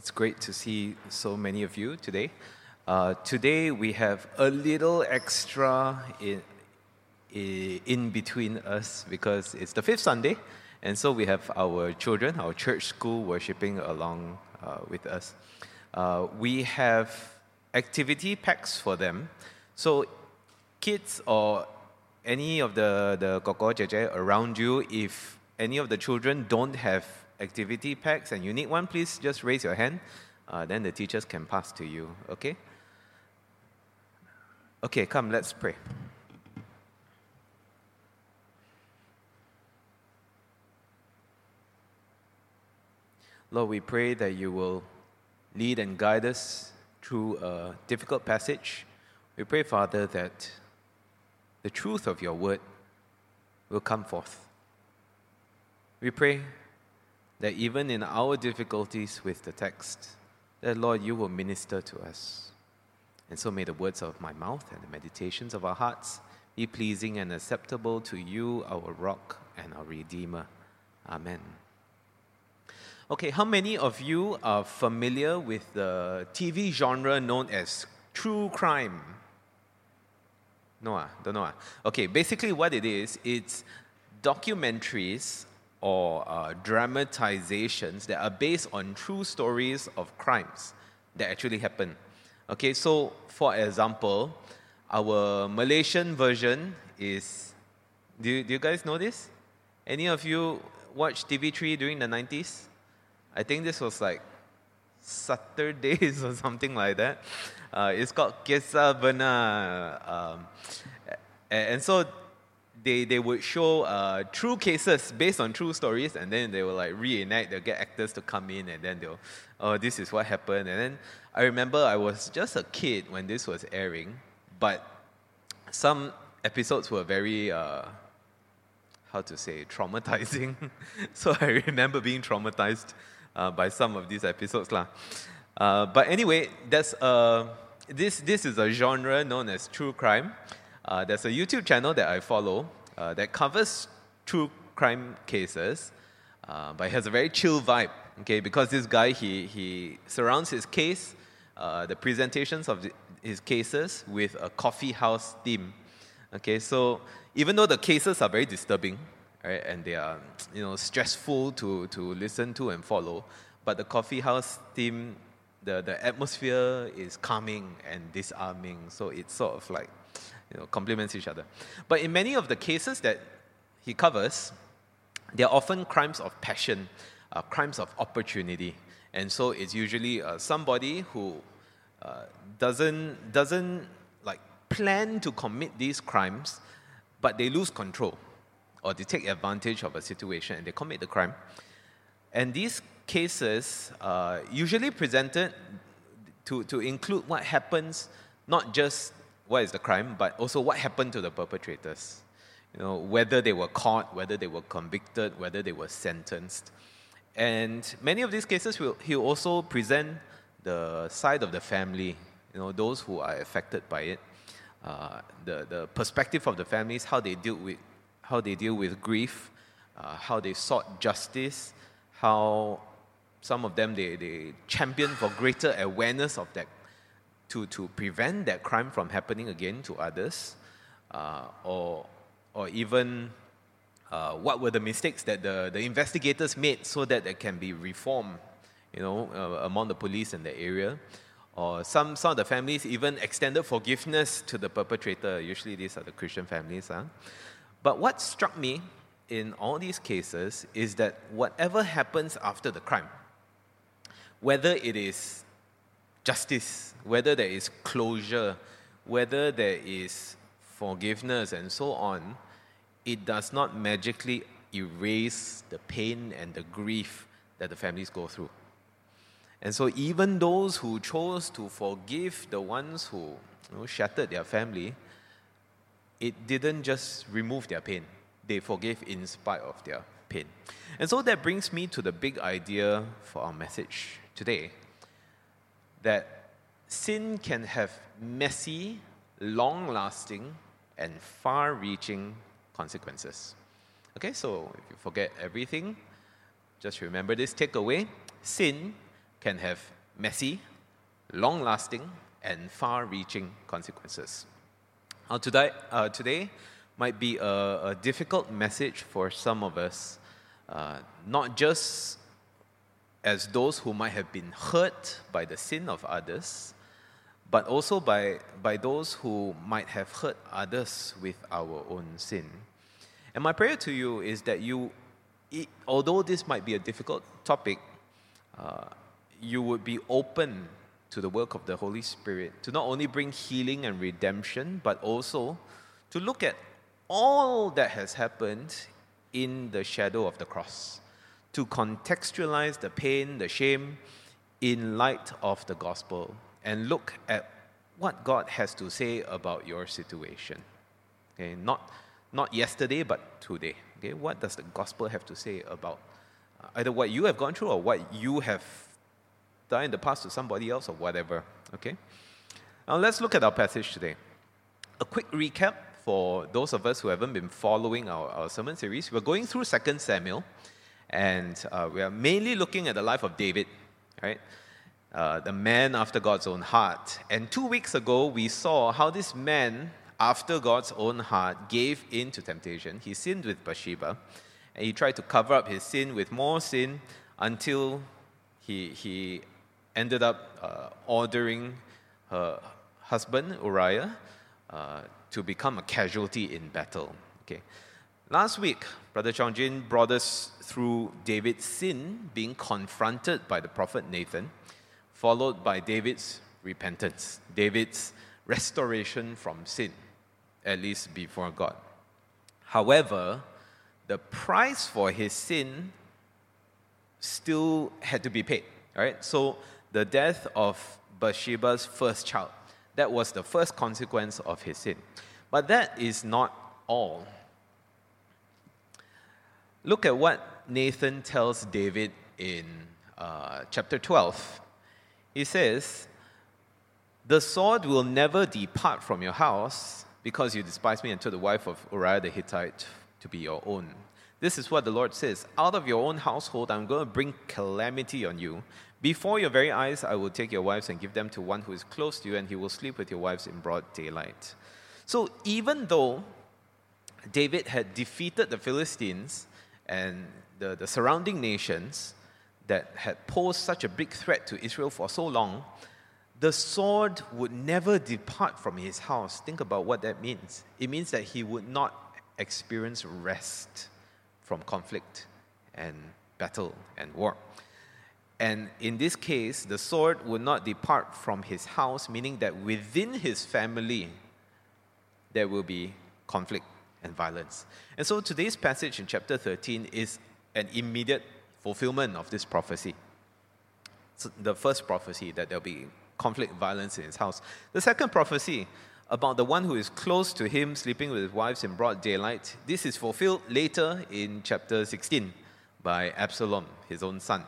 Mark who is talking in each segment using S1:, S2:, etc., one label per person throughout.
S1: it's great to see so many of you today. Uh, today we have a little extra in, in between us because it's the fifth Sunday, and so we have our children, our church school, worshiping along uh, with us. Uh, we have activity packs for them. So, kids or any of the, the koko jeje around you, if any of the children don't have activity packs and you need one, please just raise your hand. Uh, then the teachers can pass to you, okay? Okay, come, let's pray. Lord, we pray that you will lead and guide us through a difficult passage. We pray, Father, that the truth of your word will come forth. We pray that even in our difficulties with the text, that Lord, you will minister to us. And so may the words of my mouth and the meditations of our hearts be pleasing and acceptable to you, our rock and our redeemer. Amen. Okay, how many of you are familiar with the TV genre known as true crime? No, ah, don't know. Ah. Okay, basically what it is, it's documentaries or uh, dramatizations that are based on true stories of crimes that actually happen. Okay, so for example, our Malaysian version is. Do you, do you guys know this? Any of you watch TV3 during the 90s? I think this was like Saturdays or something like that. Uh, it's called Kisah Benar. Um, and so they, they would show uh, true cases based on true stories, and then they will like reenact. They'll get actors to come in, and then they'll, oh, this is what happened. And then I remember I was just a kid when this was airing, but some episodes were very, uh, how to say, traumatizing. so I remember being traumatized uh, by some of these episodes, lah. Uh, but anyway, that's uh, this this is a genre known as true crime. Uh, there's a YouTube channel that I follow uh, that covers true crime cases, uh, but it has a very chill vibe, okay, because this guy, he, he surrounds his case, uh, the presentations of the, his cases with a coffee house theme. Okay, so even though the cases are very disturbing, right, and they are, you know, stressful to, to listen to and follow, but the coffee house theme, the, the atmosphere is calming and disarming, so it's sort of like you know, complements each other. But in many of the cases that he covers, they are often crimes of passion, uh, crimes of opportunity. And so it's usually uh, somebody who uh, doesn't, doesn't like plan to commit these crimes, but they lose control or they take advantage of a situation and they commit the crime. And these cases are uh, usually presented to, to include what happens not just what is the crime, but also what happened to the perpetrators. You know, whether they were caught, whether they were convicted, whether they were sentenced. And many of these cases, will, he'll also present the side of the family, you know, those who are affected by it, uh, the, the perspective of the families, how they deal with, how they deal with grief, uh, how they sought justice, how some of them, they, they champion for greater awareness of that to, to prevent that crime from happening again to others, uh, or, or even uh, what were the mistakes that the, the investigators made so that there can be reform, you know, uh, among the police in the area. Or some, some of the families even extended forgiveness to the perpetrator. Usually these are the Christian families. Huh? But what struck me in all these cases is that whatever happens after the crime, whether it is justice, whether there is closure, whether there is forgiveness, and so on, it does not magically erase the pain and the grief that the families go through. And so, even those who chose to forgive the ones who you know, shattered their family, it didn't just remove their pain, they forgave in spite of their pain. And so, that brings me to the big idea for our message today that sin can have messy, long lasting, and far reaching consequences. Okay, so if you forget everything, just remember this takeaway sin can have messy, long lasting, and far reaching consequences. Now, today, uh, today might be a, a, difficult message for some of us, uh, not just as those who might have been hurt by the sin of others, but also by, by those who might have hurt others with our own sin. And my prayer to you is that you, although this might be a difficult topic, uh, you would be open to the work of the Holy Spirit to not only bring healing and redemption, but also to look at all that has happened in the shadow of the cross, to contextualize the pain, the shame in light of the gospel, and look at what God has to say about your situation. Okay, not, not yesterday, but today. Okay, what does the gospel have to say about uh, either what you have gone through or what you have done in the past to somebody else or whatever? Okay? Now let's look at our passage today. A quick recap for those of us who haven't been following our, our sermon series. We're going through 2 Samuel, and uh, we are mainly looking at the life of David, right? Uh, the man after God's own heart. And two weeks ago, we saw how this man after God's own heart gave in to temptation. He sinned with Bathsheba, and he tried to cover up his sin with more sin until he, he ended up uh, ordering her husband, Uriah, uh, to become a casualty in battle. Okay. Last week, Brother Chongjin brought us through David's sin being confronted by the prophet Nathan followed by David's repentance, David's restoration from sin, at least before God. However, the price for his sin still had to be paid. Right? So the death of Bathsheba's first child, that was the first consequence of his sin. But that is not all. Look at what Nathan tells David in uh, chapter 12. He says, The sword will never depart from your house because you despise me and took the wife of Uriah the Hittite to be your own. This is what the Lord says Out of your own household, I'm going to bring calamity on you. Before your very eyes, I will take your wives and give them to one who is close to you, and he will sleep with your wives in broad daylight. So, even though David had defeated the Philistines and the, the surrounding nations, that had posed such a big threat to Israel for so long, the sword would never depart from his house. Think about what that means. It means that he would not experience rest from conflict and battle and war. And in this case, the sword would not depart from his house, meaning that within his family, there will be conflict and violence. And so today's passage in chapter 13 is an immediate fulfillment of this prophecy. The first prophecy that there'll be conflict, violence in his house. The second prophecy about the one who is close to him, sleeping with his wives in broad daylight. This is fulfilled later in chapter 16 by Absalom, his own son.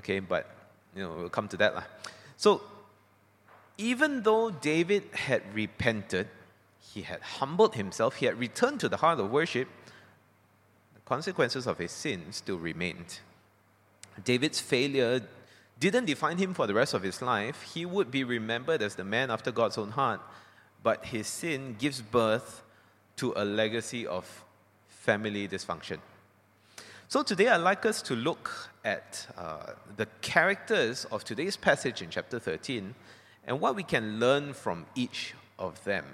S1: Okay, but you know we'll come to that lah. So even though David had repented, he had humbled himself, he had returned to the heart of worship The consequences of his sin still remained. David's failure didn't define him for the rest of his life. He would be remembered as the man after God's own heart, but his sin gives birth to a legacy of family dysfunction. So today I'd like us to look at uh, the characters of today's passage in chapter 13 and what we can learn from each of them.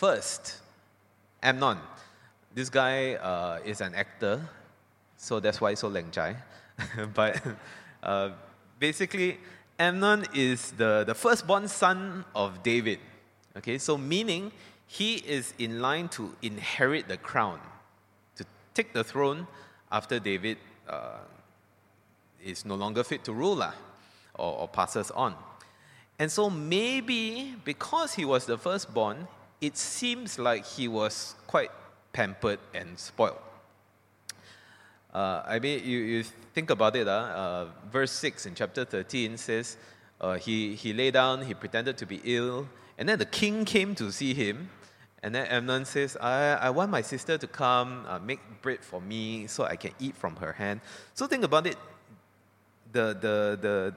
S1: First, Amnon. This guy uh, is an actor, so that's why he's so leng but uh, basically, Amnon is the, the firstborn son of David. Okay, so meaning he is in line to inherit the crown, to take the throne after David uh, is no longer fit to rule or, or passes on. And so maybe because he was the firstborn, it seems like he was quite pampered and spoiled. Uh, I mean, you, you think about it, uh, uh, verse 6 in chapter 13 says, uh, he, he lay down, he pretended to be ill, and then the king came to see him. And then Amnon says, I, I want my sister to come, uh, make bread for me so I can eat from her hand. So think about it. the, the, the,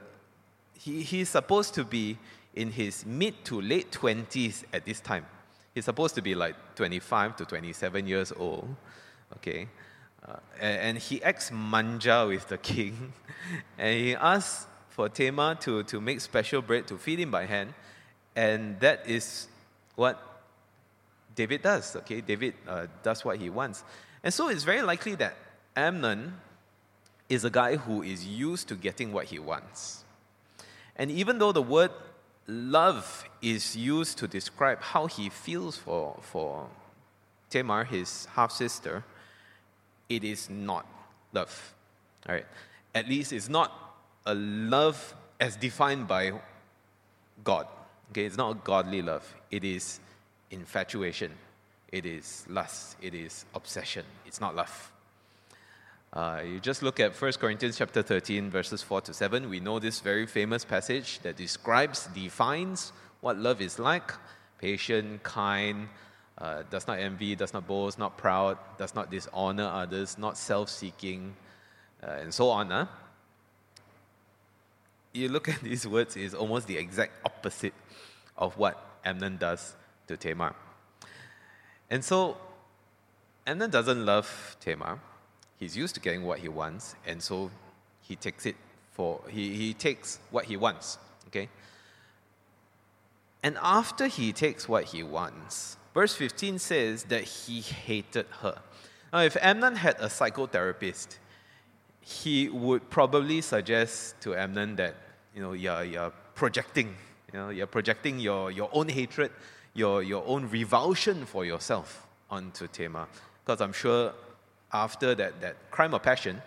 S1: he, he's supposed to be in his mid to late 20s at this time. He's supposed to be like 25 to 27 years old. Okay. Uh, and, he acts manja with the king. and he asks for Tamar to, to make special bread to feed him by hand. And that is what David does. Okay. David uh, does what he wants. And so it's very likely that Amnon is a guy who is used to getting what he wants. And even though the word love is used to describe how he feels for, for Tamar, his half sister, it is not love. All right? At least it's not a love as defined by God. Okay, it's not a godly love. It is infatuation. It is lust. It is obsession. It's not love. Uh, you just look at 1 Corinthians chapter 13, verses 4 to 7. We know this very famous passage that describes, defines what love is like patient, kind, uh, does not envy, does not boast, not proud, does not dishonor others, not self seeking, uh, and so on. Huh? You look at these words, it's almost the exact opposite of what Amnon does to Tamar. And so, Amnon doesn't love Tamar he's used to getting what he wants, and so he takes it for he, he takes what he wants. Okay? And after he takes what he wants, verse 15 says that he hated her. Now, if Amnon had a psychotherapist, he would probably suggest to Amnon that, you know, you're, you're projecting, you know, you're projecting your, your own hatred, your, your own revulsion for yourself onto Tamar. Because I'm sure after that, that crime of passion,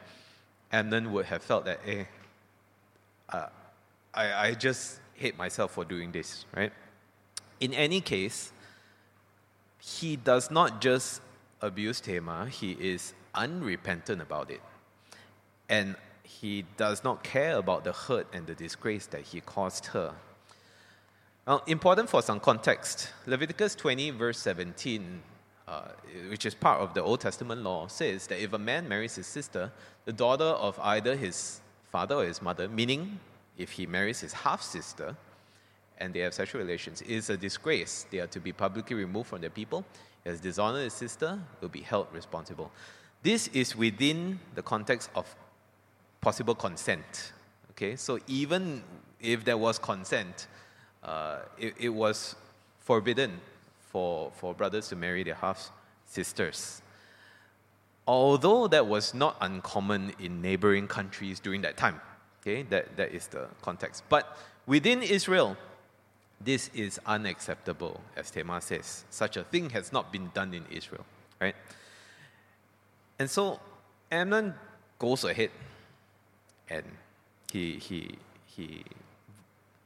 S1: Amnon would have felt that, eh, uh, I, I just hate myself for doing this, right? In any case, he does not just abuse Tamar, he is unrepentant about it. And he does not care about the hurt and the disgrace that he caused her. Now, important for some context, Leviticus 20, verse 17 uh, which is part of the Old Testament law, says that if a man marries his sister, the daughter of either his father or his mother, meaning if he marries his half sister and they have sexual relations, is a disgrace. They are to be publicly removed from their people. He has dishonored his sister, will be held responsible. This is within the context of possible consent. Okay, so even if there was consent, uh, it, it was forbidden for, for brothers to marry their half sisters. Although that was not uncommon in neighboring countries during that time. Okay, that, that is the context. But within Israel, this is unacceptable, as Tamar says. Such a thing has not been done in Israel, right? And so Amnon goes ahead and he, he, he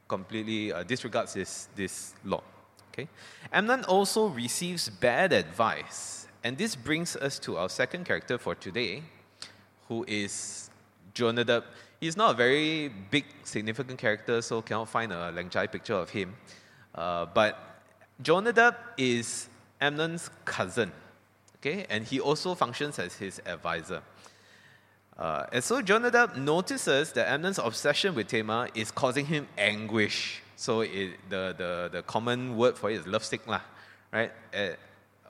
S1: completely uh, disregards this, this law. Okay? Amnon also receives bad advice. And this brings us to our second character for today, who is Jonadab. He's not a very big, significant character, so cannot find a Leng Chai picture of him. Uh, but Jonadab is Amnon's cousin, okay? And he also functions as his advisor. Uh, and so Jonadab notices that Amnon's obsession with Tamar is causing him anguish. So it, the, the, the common word for it is lovesick, lah, right? Uh,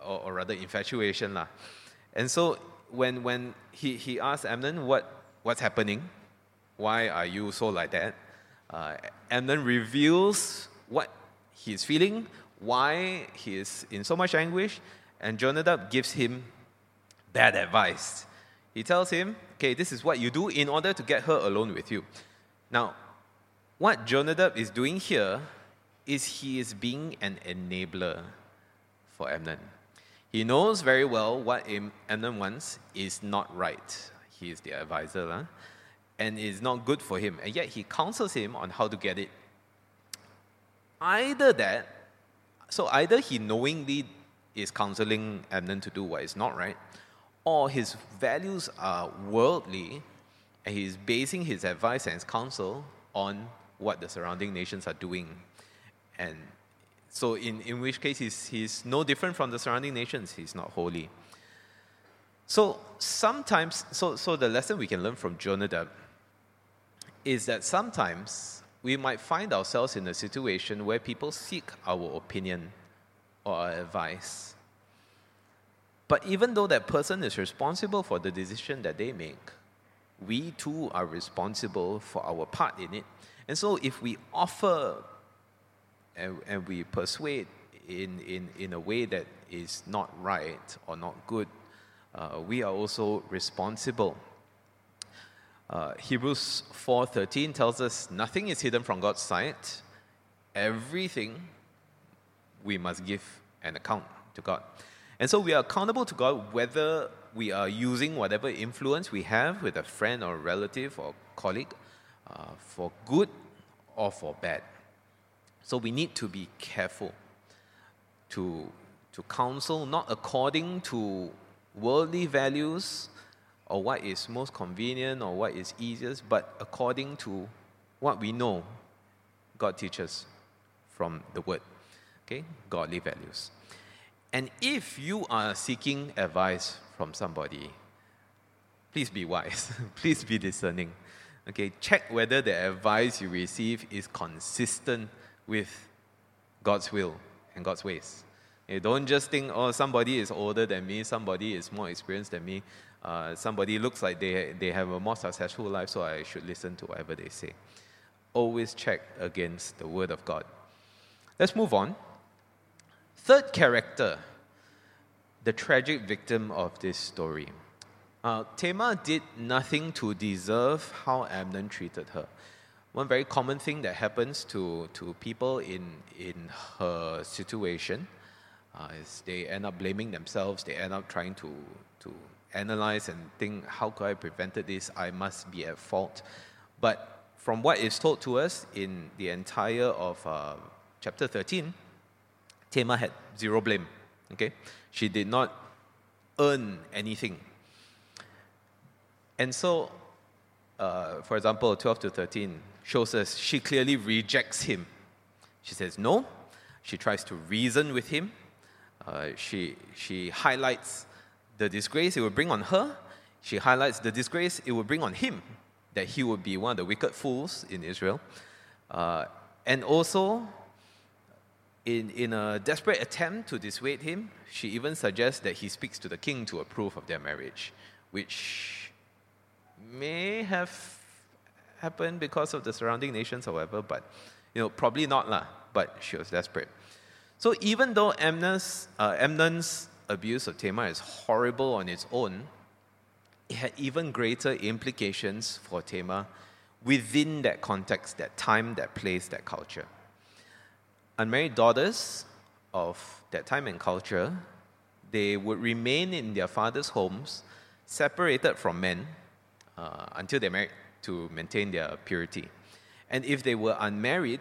S1: or, or, rather, infatuation. Lah. And so when, when he, he asks Amnon, what, what's happening? Why are you so like that? Uh, Amnon reveals what he's feeling, why he is in so much anguish, and Jonadab gives him bad advice. He tells him, okay, this is what you do in order to get her alone with you. Now, what Jonadab is doing here is he is being an enabler for Amnon. He knows very well what Amnon wants is not right. He is the advisor, huh? and is not good for him. And yet he counsels him on how to get it. Either that, so either he knowingly is counseling Amnon to do what is not right, or his values are worldly, and he's basing his advice and his counsel on what the surrounding nations are doing. And so, in, in which case, he's, he's no different from the surrounding nations, he's not holy. So, sometimes, so, so the lesson we can learn from Jonadab is that sometimes we might find ourselves in a situation where people seek our opinion or our advice. But even though that person is responsible for the decision that they make, we too are responsible for our part in it. And so if we offer and, and we persuade in, in, in a way that is not right or not good, uh, we are also responsible. Uh, Hebrews 4:13 tells us nothing is hidden from God's sight. Everything we must give an account to God. And so we are accountable to God whether we are using whatever influence we have with a friend or relative or colleague uh, for good or for bad. So we need to be careful to, to counsel not according to worldly values or what is most convenient or what is easiest, but according to what we know God teaches from the Word. Okay? Godly values. And if you are seeking advice from somebody, please be wise. please be discerning. Okay, check whether the advice you receive is consistent with God's will and God's ways. You don't just think, oh, somebody is older than me, somebody is more experienced than me, uh, somebody looks like they, they have a more successful life, so I should listen to whatever they say. Always check against the Word of God. Let's move on. Third character, the tragic victim of this story. Uh, Tamar did nothing to deserve how Amnon treated her. One very common thing that happens to, to people in, in her situation uh, is they end up blaming themselves, they end up trying to, to analyze and think, how could I prevented this? I must be at fault. But from what is told to us in the entire of uh, chapter 13, Tamar had zero blame. Okay? She did not earn anything. And so, uh, for example, 12 to 13 shows us she clearly rejects him. She says no. She tries to reason with him. Uh, she, she highlights the disgrace it would bring on her. She highlights the disgrace it would bring on him, that he would be one of the wicked fools in Israel. Uh, and also, in, in a desperate attempt to dissuade him, she even suggests that he speaks to the king to approve of their marriage, which may have happened because of the surrounding nations, however, but you know, probably not lah. But she was desperate. So even though Amnon's, uh, Amnon's abuse of Tamar is horrible on its own, it had even greater implications for Tamar within that context, that time, that place, that culture unmarried daughters of that time and culture, they would remain in their father's homes, separated from men uh, until they married to maintain their purity. And if they were unmarried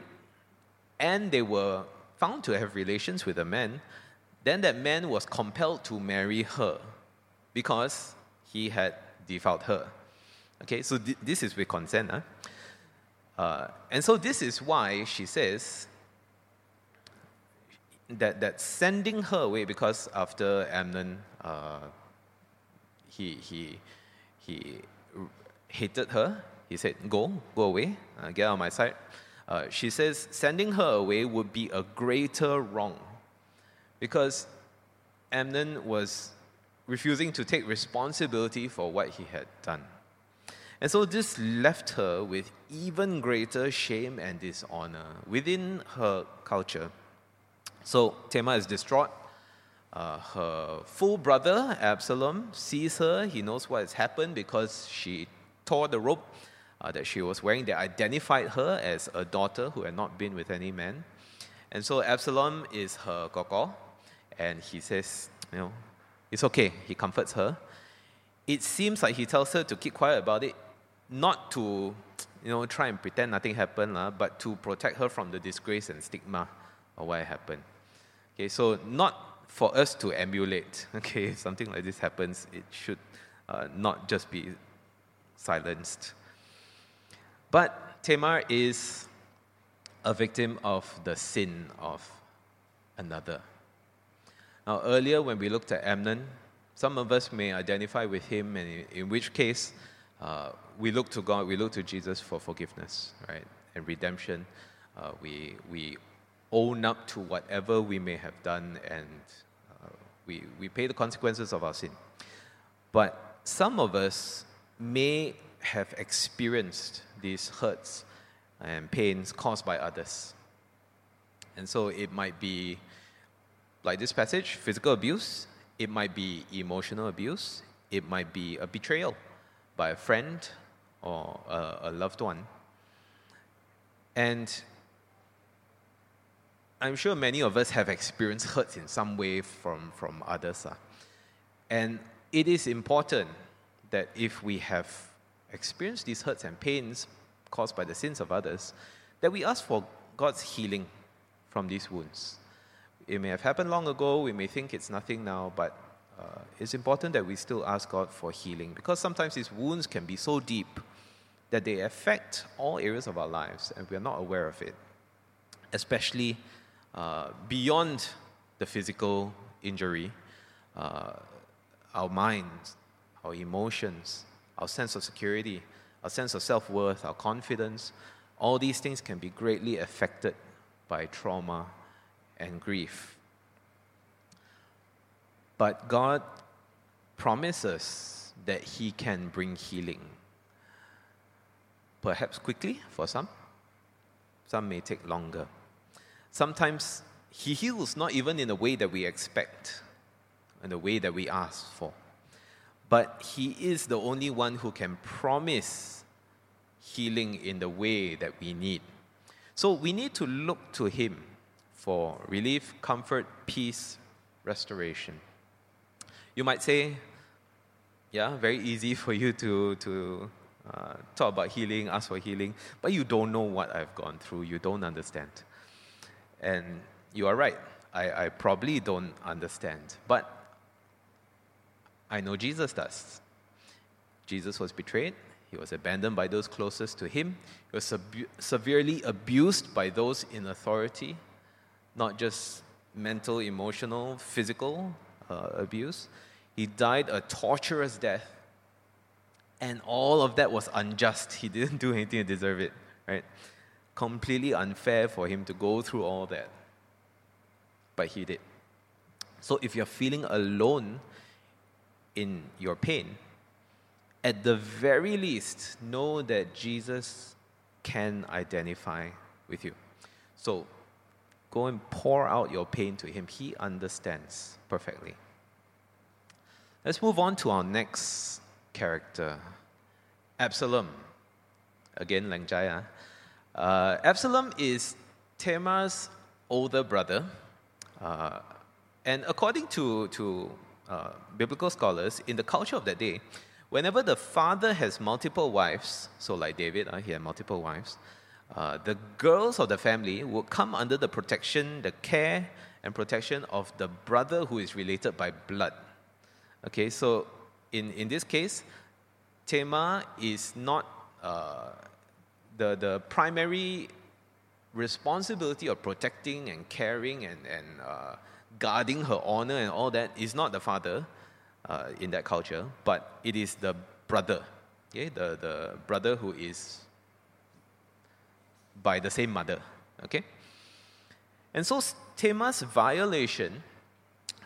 S1: and they were found to have relations with a man, then that man was compelled to marry her because he had defiled her. Okay, so th- this is with consent. Huh? Uh, and so this is why she says that, that sending her away because after Amnon, uh, he, he, he hated her. He said, Go, go away, uh, get out of my sight. Uh, she says, sending her away would be a greater wrong because Amnon was refusing to take responsibility for what he had done. And so this left her with even greater shame and dishonor within her culture. So Tamar is distraught. Uh, her full brother, Absalom, sees her. He knows what has happened because she tore the rope uh, that she was wearing. They identified her as a daughter who had not been with any man. And so Absalom is her koko, and he says, you know, it's okay. He comforts her. It seems like he tells her to keep quiet about it, not to, you know, try and pretend nothing happened, uh, but to protect her from the disgrace and stigma of what happened. Okay, so not for us to emulate. Okay, something like this happens, it should uh, not just be silenced. But Tamar is a victim of the sin of another. Now, earlier when we looked at Amnon, some of us may identify with him, and in, which case uh, we look to God, we look to Jesus for forgiveness, right? And redemption. Uh, we, we own up to whatever we may have done and uh, we, we pay the consequences of our sin. But some of us may have experienced these hurts and pains caused by others. And so it might be, like this passage, physical abuse, it might be emotional abuse, it might be a betrayal by a friend or a, a loved one. And I'm sure many of us have experienced hurts in some way from, from others. Uh. And it is important that if we have experienced these hurts and pains caused by the sins of others, that we ask for God's healing from these wounds. It may have happened long ago, we may think it's nothing now, but uh, it's important that we still ask God for healing because sometimes these wounds can be so deep that they affect all areas of our lives and we are not aware of it, especially uh, beyond the physical injury, uh, our minds, our emotions, our sense of security, our sense of self worth, our confidence, all these things can be greatly affected by trauma and grief. But God promises that He can bring healing. Perhaps quickly for some, some may take longer. Sometimes He heals not even in the way that we expect, in the way that we ask for. But He is the only one who can promise healing in the way that we need. So we need to look to Him for relief, comfort, peace, restoration. You might say, yeah, very easy for you to, to uh, talk about healing, ask for healing, but you don't know what I've gone through. You don't understand. And you are right. I, I probably don't understand. But I know Jesus does. Jesus was betrayed. He was abandoned by those closest to him. He was severely abused by those in authority, not just mental, emotional, physical, uh, abuse. He died a torturous death. And all of that was unjust. He didn't do anything to deserve it, right? Completely unfair for him to go through all that. But he did. So if you're feeling alone in your pain, at the very least, know that Jesus can identify with you. So Go and pour out your pain to him. He understands perfectly. Let's move on to our next character Absalom. Again, Leng Chai. Uh, Absalom is Tamar's older brother. Uh, and according to, to uh, biblical scholars, in the culture of that day, whenever the father has multiple wives, so like David, uh, he had multiple wives, uh, the girls of the family would come under the protection, the care, and protection of the brother who is related by blood. Okay, so in, in this case, Tamar is not uh, the, the primary responsibility of protecting and caring and, and uh, guarding her honor and all that is not the father uh, in that culture, but it is the brother. Okay, the, the brother who is by the same mother. Okay? And so Tamar's violation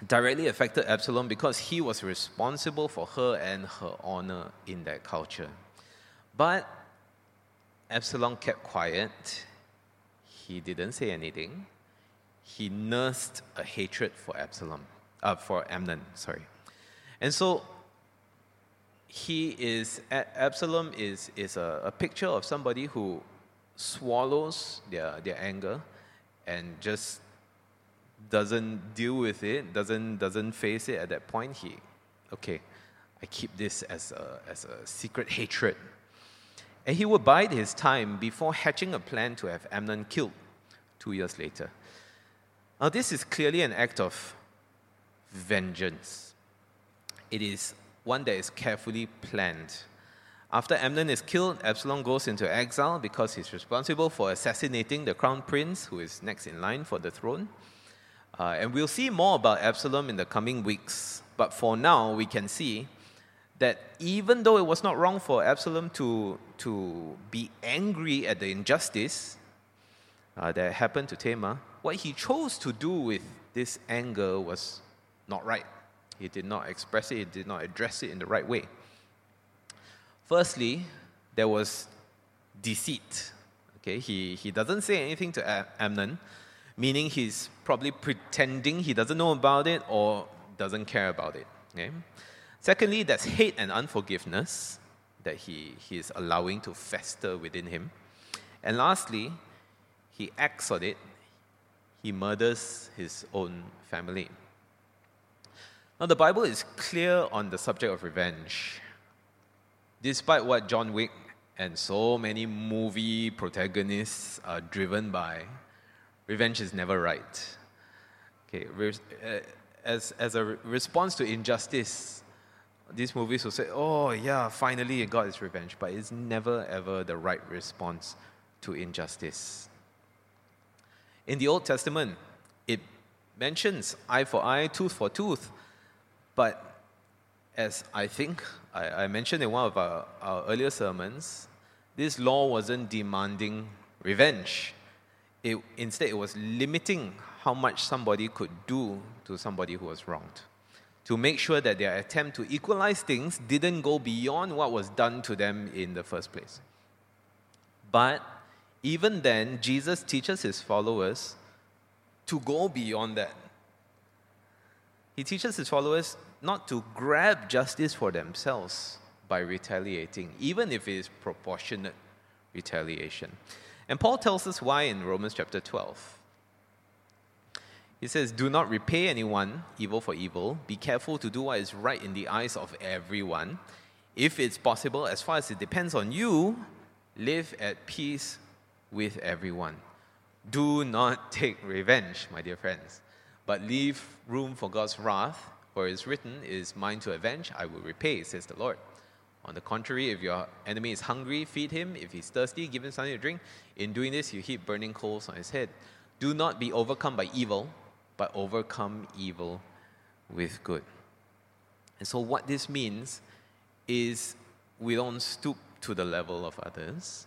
S1: directly affected Absalom because he was responsible for her and her honor in that culture. But Absalom kept quiet. He didn't say anything. He nursed a hatred for Absalom, uh, for Amnon, sorry. And so he is, Absalom is, is a, a picture of somebody who swallows their, their anger and just doesn't deal with it, doesn't, doesn't face it at that point, he, okay, I keep this as a, as a secret hatred. And he would bide his time before hatching a plan to have Amnon killed two years later. Now, this is clearly an act of vengeance. It is one that is carefully planned after Amnon is killed, Absalom goes into exile because he's responsible for assassinating the crown prince, who is next in line for the throne. Uh, and we'll see more about Absalom in the coming weeks. But for now, we can see that even though it was not wrong for Absalom to, to be angry at the injustice uh, that happened to Tamar, what he chose to do with this anger was not right. He did not express it, he did not address it in the right way. Firstly, there was deceit. Okay, he, he doesn't say anything to Amnon, meaning he's probably pretending he doesn't know about it or doesn't care about it. Okay? Secondly, there's hate and unforgiveness that he, he is allowing to fester within him. And lastly, he acts on it, he murders his own family. Now, the Bible is clear on the subject of revenge. Despite what John Wick and so many movie protagonists are driven by, revenge is never right. Okay, uh, as, as a response to injustice, these movies will say, oh, yeah, finally God is revenge. But it's never, ever the right response to injustice. In the Old Testament, it mentions eye for eye, tooth for tooth. But as I think I, I mentioned in one of our, our earlier sermons, this law wasn't demanding revenge. It, instead, it was limiting how much somebody could do to somebody who was wronged. To make sure that their attempt to equalize things didn't go beyond what was done to them in the first place. But even then, Jesus teaches his followers to go beyond that. He teaches his followers not to grab justice for themselves by retaliating, even if it is proportionate retaliation. And Paul tells us why in Romans chapter 12. He says, Do not repay anyone evil for evil. Be careful to do what is right in the eyes of everyone. If it's possible, as far as it depends on you, live at peace with everyone. Do not take revenge, my dear friends, but leave room for God's wrath for it is written, It is mine to avenge, I will repay, says the Lord. On the contrary, if your enemy is hungry, feed him. If he's thirsty, give him something to drink. In doing this, you heap burning coals on his head. Do not be overcome by evil, but overcome evil with good. And so, what this means is we don't stoop to the level of others.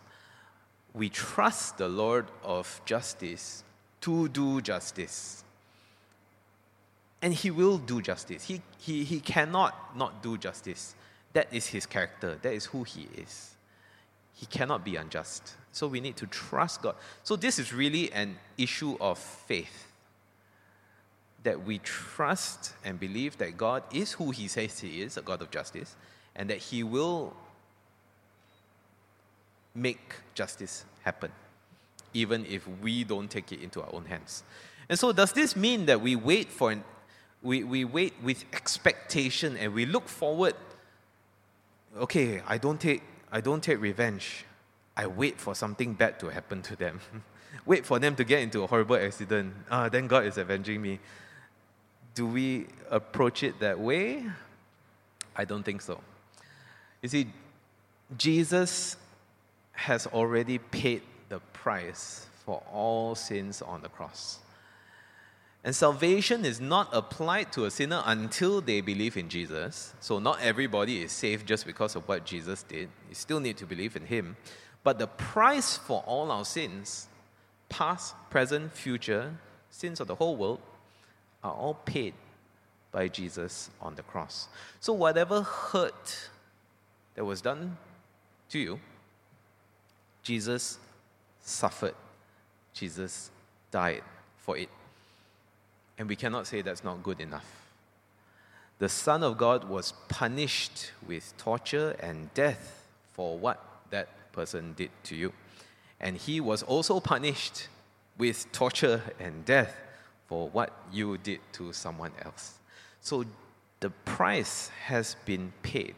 S1: We trust the Lord of justice to do justice. And he will do justice. He, he, he cannot not do justice. That is his character. That is who he is. He cannot be unjust. So we need to trust God. So this is really an issue of faith. That we trust and believe that God is who he says he is, a God of justice, and that he will make justice happen, even if we don't take it into our own hands. And so, does this mean that we wait for an we, we wait with expectation and we look forward. Okay, I don't take, I don't take revenge. I wait for something bad to happen to them. wait for them to get into a horrible accident. Ah, then God is avenging me. Do we approach it that way? I don't think so. You see, Jesus has already paid the price for all sins on the cross. And salvation is not applied to a sinner until they believe in Jesus. So, not everybody is saved just because of what Jesus did. You still need to believe in Him. But the price for all our sins, past, present, future, sins of the whole world, are all paid by Jesus on the cross. So, whatever hurt that was done to you, Jesus suffered, Jesus died for it. And we cannot say that's not good enough. The Son of God was punished with torture and death for what that person did to you. And he was also punished with torture and death for what you did to someone else. So the price has been paid.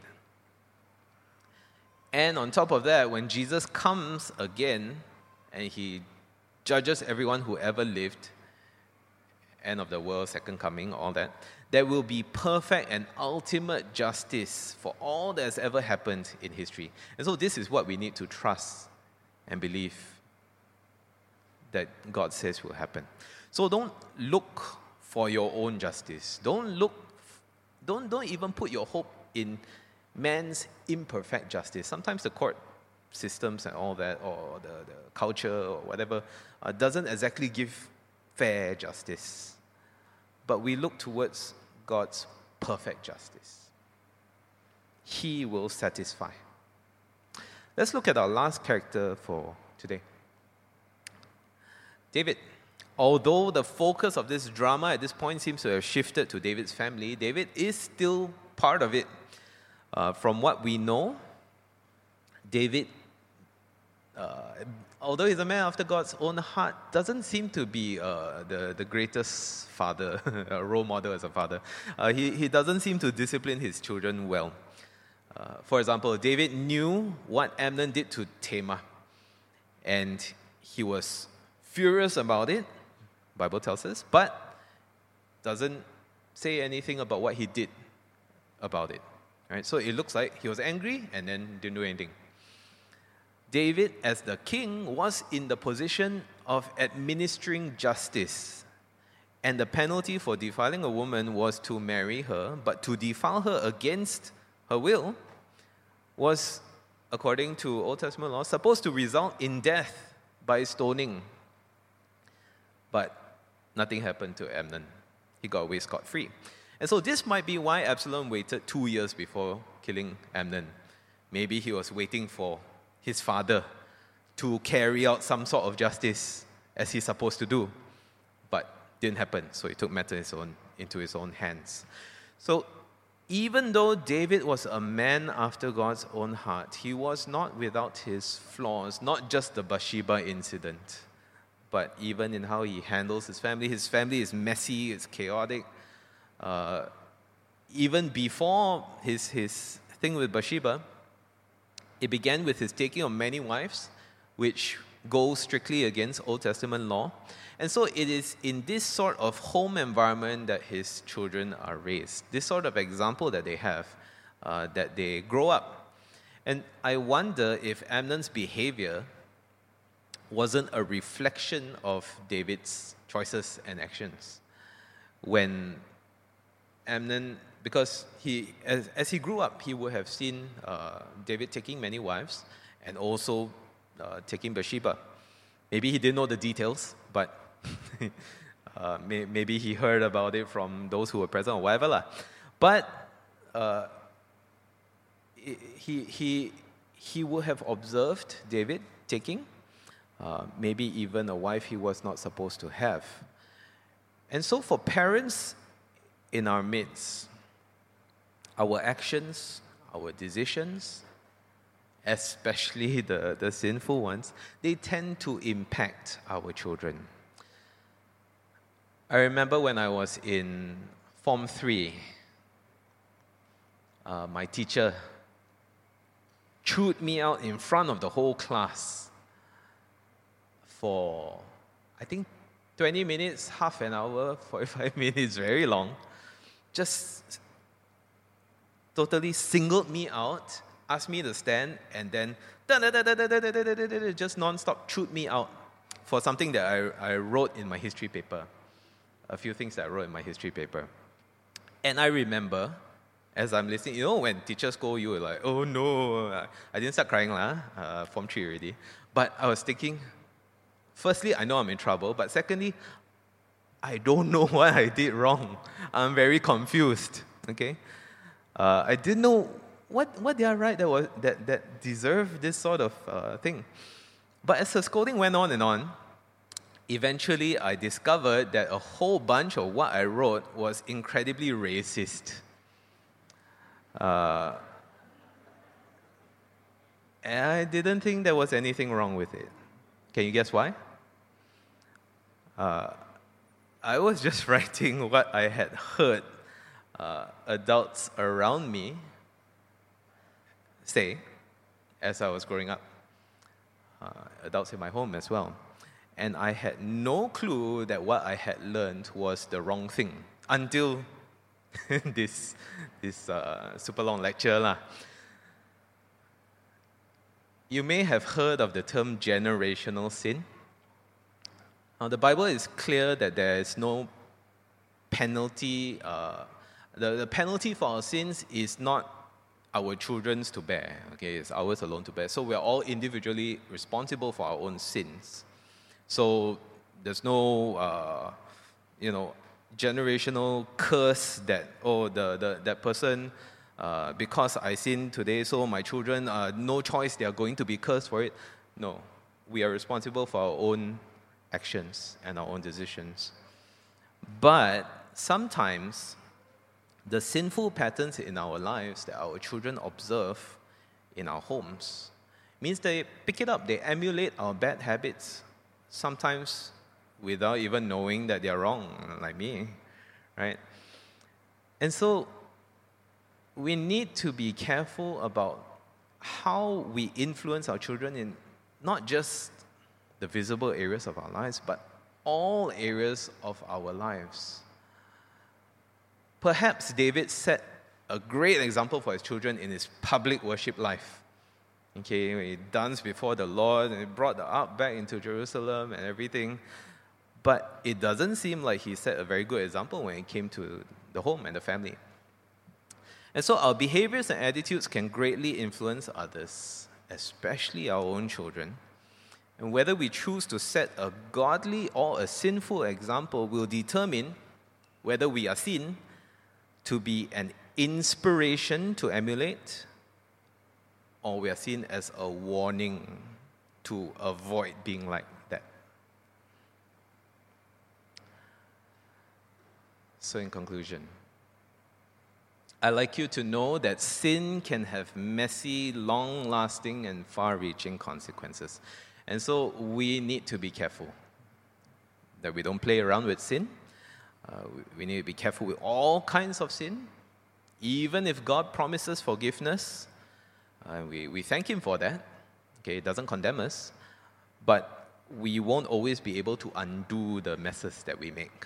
S1: And on top of that, when Jesus comes again and he judges everyone who ever lived, end of the world, second coming, all that, there will be perfect and ultimate justice for all that has ever happened in history. And so, this is what we need to trust and believe that God says will happen. So, don't look for your own justice. Don't look, don't, don't even put your hope in man's imperfect justice. Sometimes the court systems and all that, or the, the culture or whatever, uh, doesn't exactly give fair justice. But we look towards God's perfect justice. He will satisfy. Let's look at our last character for today David. Although the focus of this drama at this point seems to have shifted to David's family, David is still part of it. Uh, from what we know, David, uh, although he's a man after God's own heart, doesn't seem to be uh, the, the greatest father, role model as a father. Uh, he, he doesn't seem to discipline his children well. Uh, for example, David knew what Amnon did to Tamar, and he was furious about it, Bible tells us, but doesn't say anything about what he did about it. Right? So it looks like he was angry and then didn't do anything. David, as the king, was in the position of administering justice. And the penalty for defiling a woman was to marry her, but to defile her against her will was, according to Old Testament law, supposed to result in death by stoning. But nothing happened to Amnon. He got away scot free. And so this might be why Absalom waited two years before killing Amnon. Maybe he was waiting for his father to carry out some sort of justice as he's supposed to do. But didn't happen, so he took matters own, into his own hands. So even though David was a man after God's own heart, he was not without his flaws, not just the Bathsheba incident, but even in how he handles his family. His family is messy, it's chaotic, uh, even before his, his thing with Bathsheba, it began with his taking of many wives, which goes strictly against Old Testament law. And so it is in this sort of home environment that his children are raised, this sort of example that they have, uh, that they grow up. And I wonder if Amnon's behavior wasn't a reflection of David's choices and actions. When Amnon, because he, as, as he grew up, he would have seen uh, David taking many wives and also uh, taking Bathsheba. Maybe he didn't know the details, but uh, may, maybe he heard about it from those who were present or whatever. Lah. But uh, he, he, he would have observed David taking, uh, maybe even a wife he was not supposed to have. And so, for parents in our midst, our actions, our decisions, especially the, the sinful ones, they tend to impact our children. I remember when I was in Form 3, uh, my teacher chewed me out in front of the whole class for, I think, 20 minutes, half an hour, 45 minutes, very long just totally singled me out, asked me to stand, and then just non-stop chewed me out for something that I, I wrote in my history paper. A few things that I wrote in my history paper. And I remember, as I'm listening, you know, when teachers go, you were like, oh no. I didn't start crying, lah, uh, form three already. But I was thinking, firstly, I know I'm in trouble, but secondly, I don't know what I did wrong. I'm very confused. Okay? Uh, I didn't know what, what did I write that, was, that, that deserved this sort of uh, thing. But as the scolding went on and on, eventually I discovered that a whole bunch of what I wrote was incredibly racist. Uh, and I didn't think there was anything wrong with it. Can you guess why? Uh, I was just writing what I had heard uh, adults around me say as I was growing up, uh, adults in my home as well. And I had no clue that what I had learned was the wrong thing until this, this uh, super long lecture. Lah. You may have heard of the term generational sin. Now, the Bible is clear that there is no penalty. Uh, the, the penalty for our sins is not our children's to bear. Okay, it's ours alone to bear. So we're all individually responsible for our own sins. So there's no, uh, you know, generational curse that oh the, the that person uh, because I sin today, so my children uh, no choice they are going to be cursed for it. No, we are responsible for our own actions and our own decisions. But sometimes the sinful patterns in our lives that our children observe in our homes means they pick it up, they emulate our bad habits, sometimes without even knowing that they're wrong, like me, right? And so we need to be careful about how we influence our children in not just the visible areas of our lives, but all areas of our lives. Perhaps David set a great example for his children in his public worship life. Okay, he danced before the Lord and he brought the ark back into Jerusalem and everything. But it doesn't seem like he set a very good example when it came to the home and the family. And so our behaviors and attitudes can greatly influence others, especially our own children. And whether we choose to set a godly or a sinful example will determine whether we are seen to be an inspiration to emulate or we are seen as a warning to avoid being like that. So, in conclusion, I'd like you to know that sin can have messy, long lasting, and far reaching consequences. And so we need to be careful that we don't play around with sin. Uh, we, need to be careful with all kinds of sin. Even if God promises forgiveness, uh, we, we thank Him for that. Okay, it doesn't condemn us. But we won't always be able to undo the messes that we make.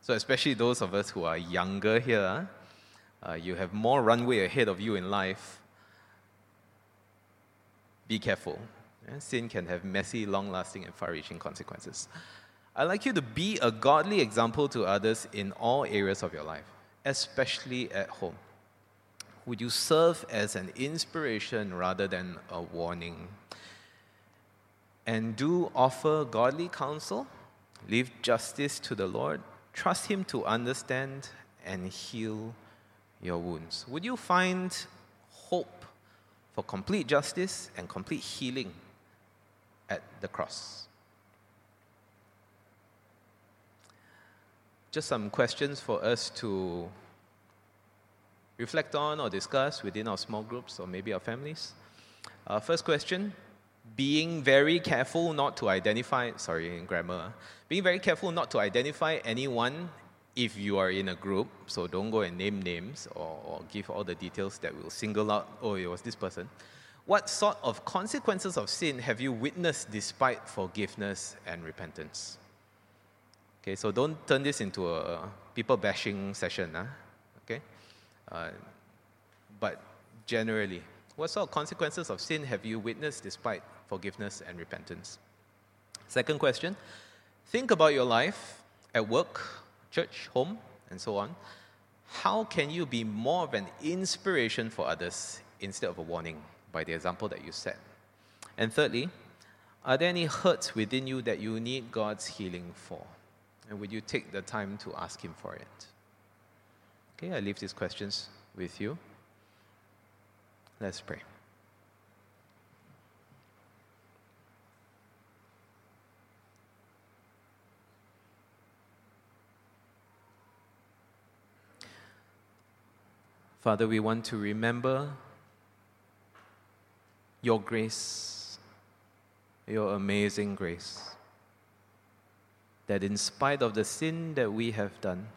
S1: So, especially those of us who are younger here, uh, you have more runway ahead of you in life. Be careful. Eh, sin can have messy, long lasting, and far reaching consequences. I'd like you to be a godly example to others in all areas of your life, especially at home. Would you serve as an inspiration rather than a warning? And do offer godly counsel, leave justice to the Lord, trust Him to understand and heal your wounds. Would you find hope for complete justice and complete healing at the cross. Just some questions for us to reflect on or discuss within our small groups or maybe our families. Uh, first question being very careful not to identify, sorry, in grammar, being very careful not to identify anyone if you are in a group, so don't go and name names or, or give all the details that will single out, oh, it was this person. What sort of consequences of sin have you witnessed despite forgiveness and repentance? Okay, so don't turn this into a people bashing session, huh? okay? Uh, but generally, what sort of consequences of sin have you witnessed despite forgiveness and repentance? Second question think about your life at work, church, home, and so on. How can you be more of an inspiration for others instead of a warning? By the example that you set? And thirdly, are there any hurts within you that you need God's healing for? And would you take the time to ask Him for it? Okay, I leave these questions with you. Let's pray. Father, we want to remember your grace, your amazing grace. That in spite of the sin that we have done,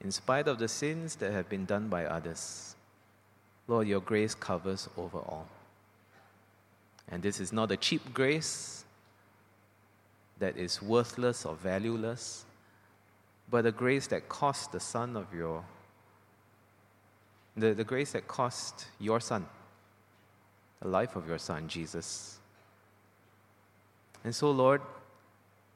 S1: in spite of the sins that have been done by others, Lord, your grace covers over all. And this is not a cheap grace that is worthless or valueless, but a grace that cost the Son of your, the, the grace that cost your Son the life of your Son, Jesus. And so, Lord,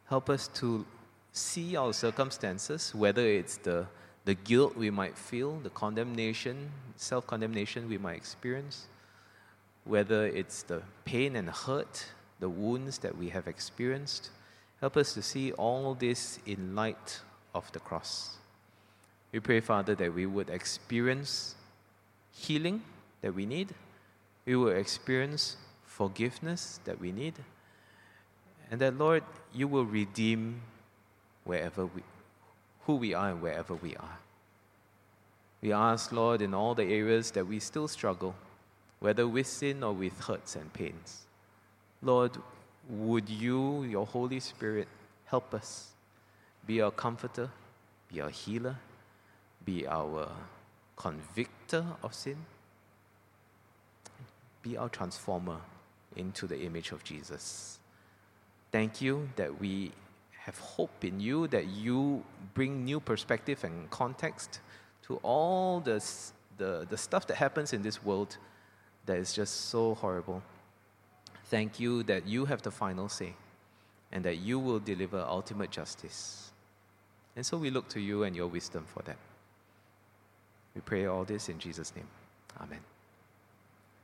S1: help us to see our circumstances, whether it's the, the guilt we might feel, the condemnation, self condemnation we might experience, whether it's the pain and hurt, the wounds that we have experienced. Help us to see all this in light of the cross. We pray, Father, that we would experience healing that we need, we will experience forgiveness that we need, and that, Lord, you will redeem wherever we, who we are and wherever we are. We ask, Lord, in all the areas that we still struggle, whether with sin or with hurts and pains, Lord, would you, your Holy Spirit, help us be our comforter, be our healer, be our convictor of sin, be our transformer into the image of Jesus. Thank you that we have hope in you, that you bring new perspective and context to all the, the, the stuff that happens in this world that is just so horrible. Thank you that you have the final say and that you will deliver ultimate justice. And so we look to you and your wisdom for that. We pray all this in Jesus' name. Amen.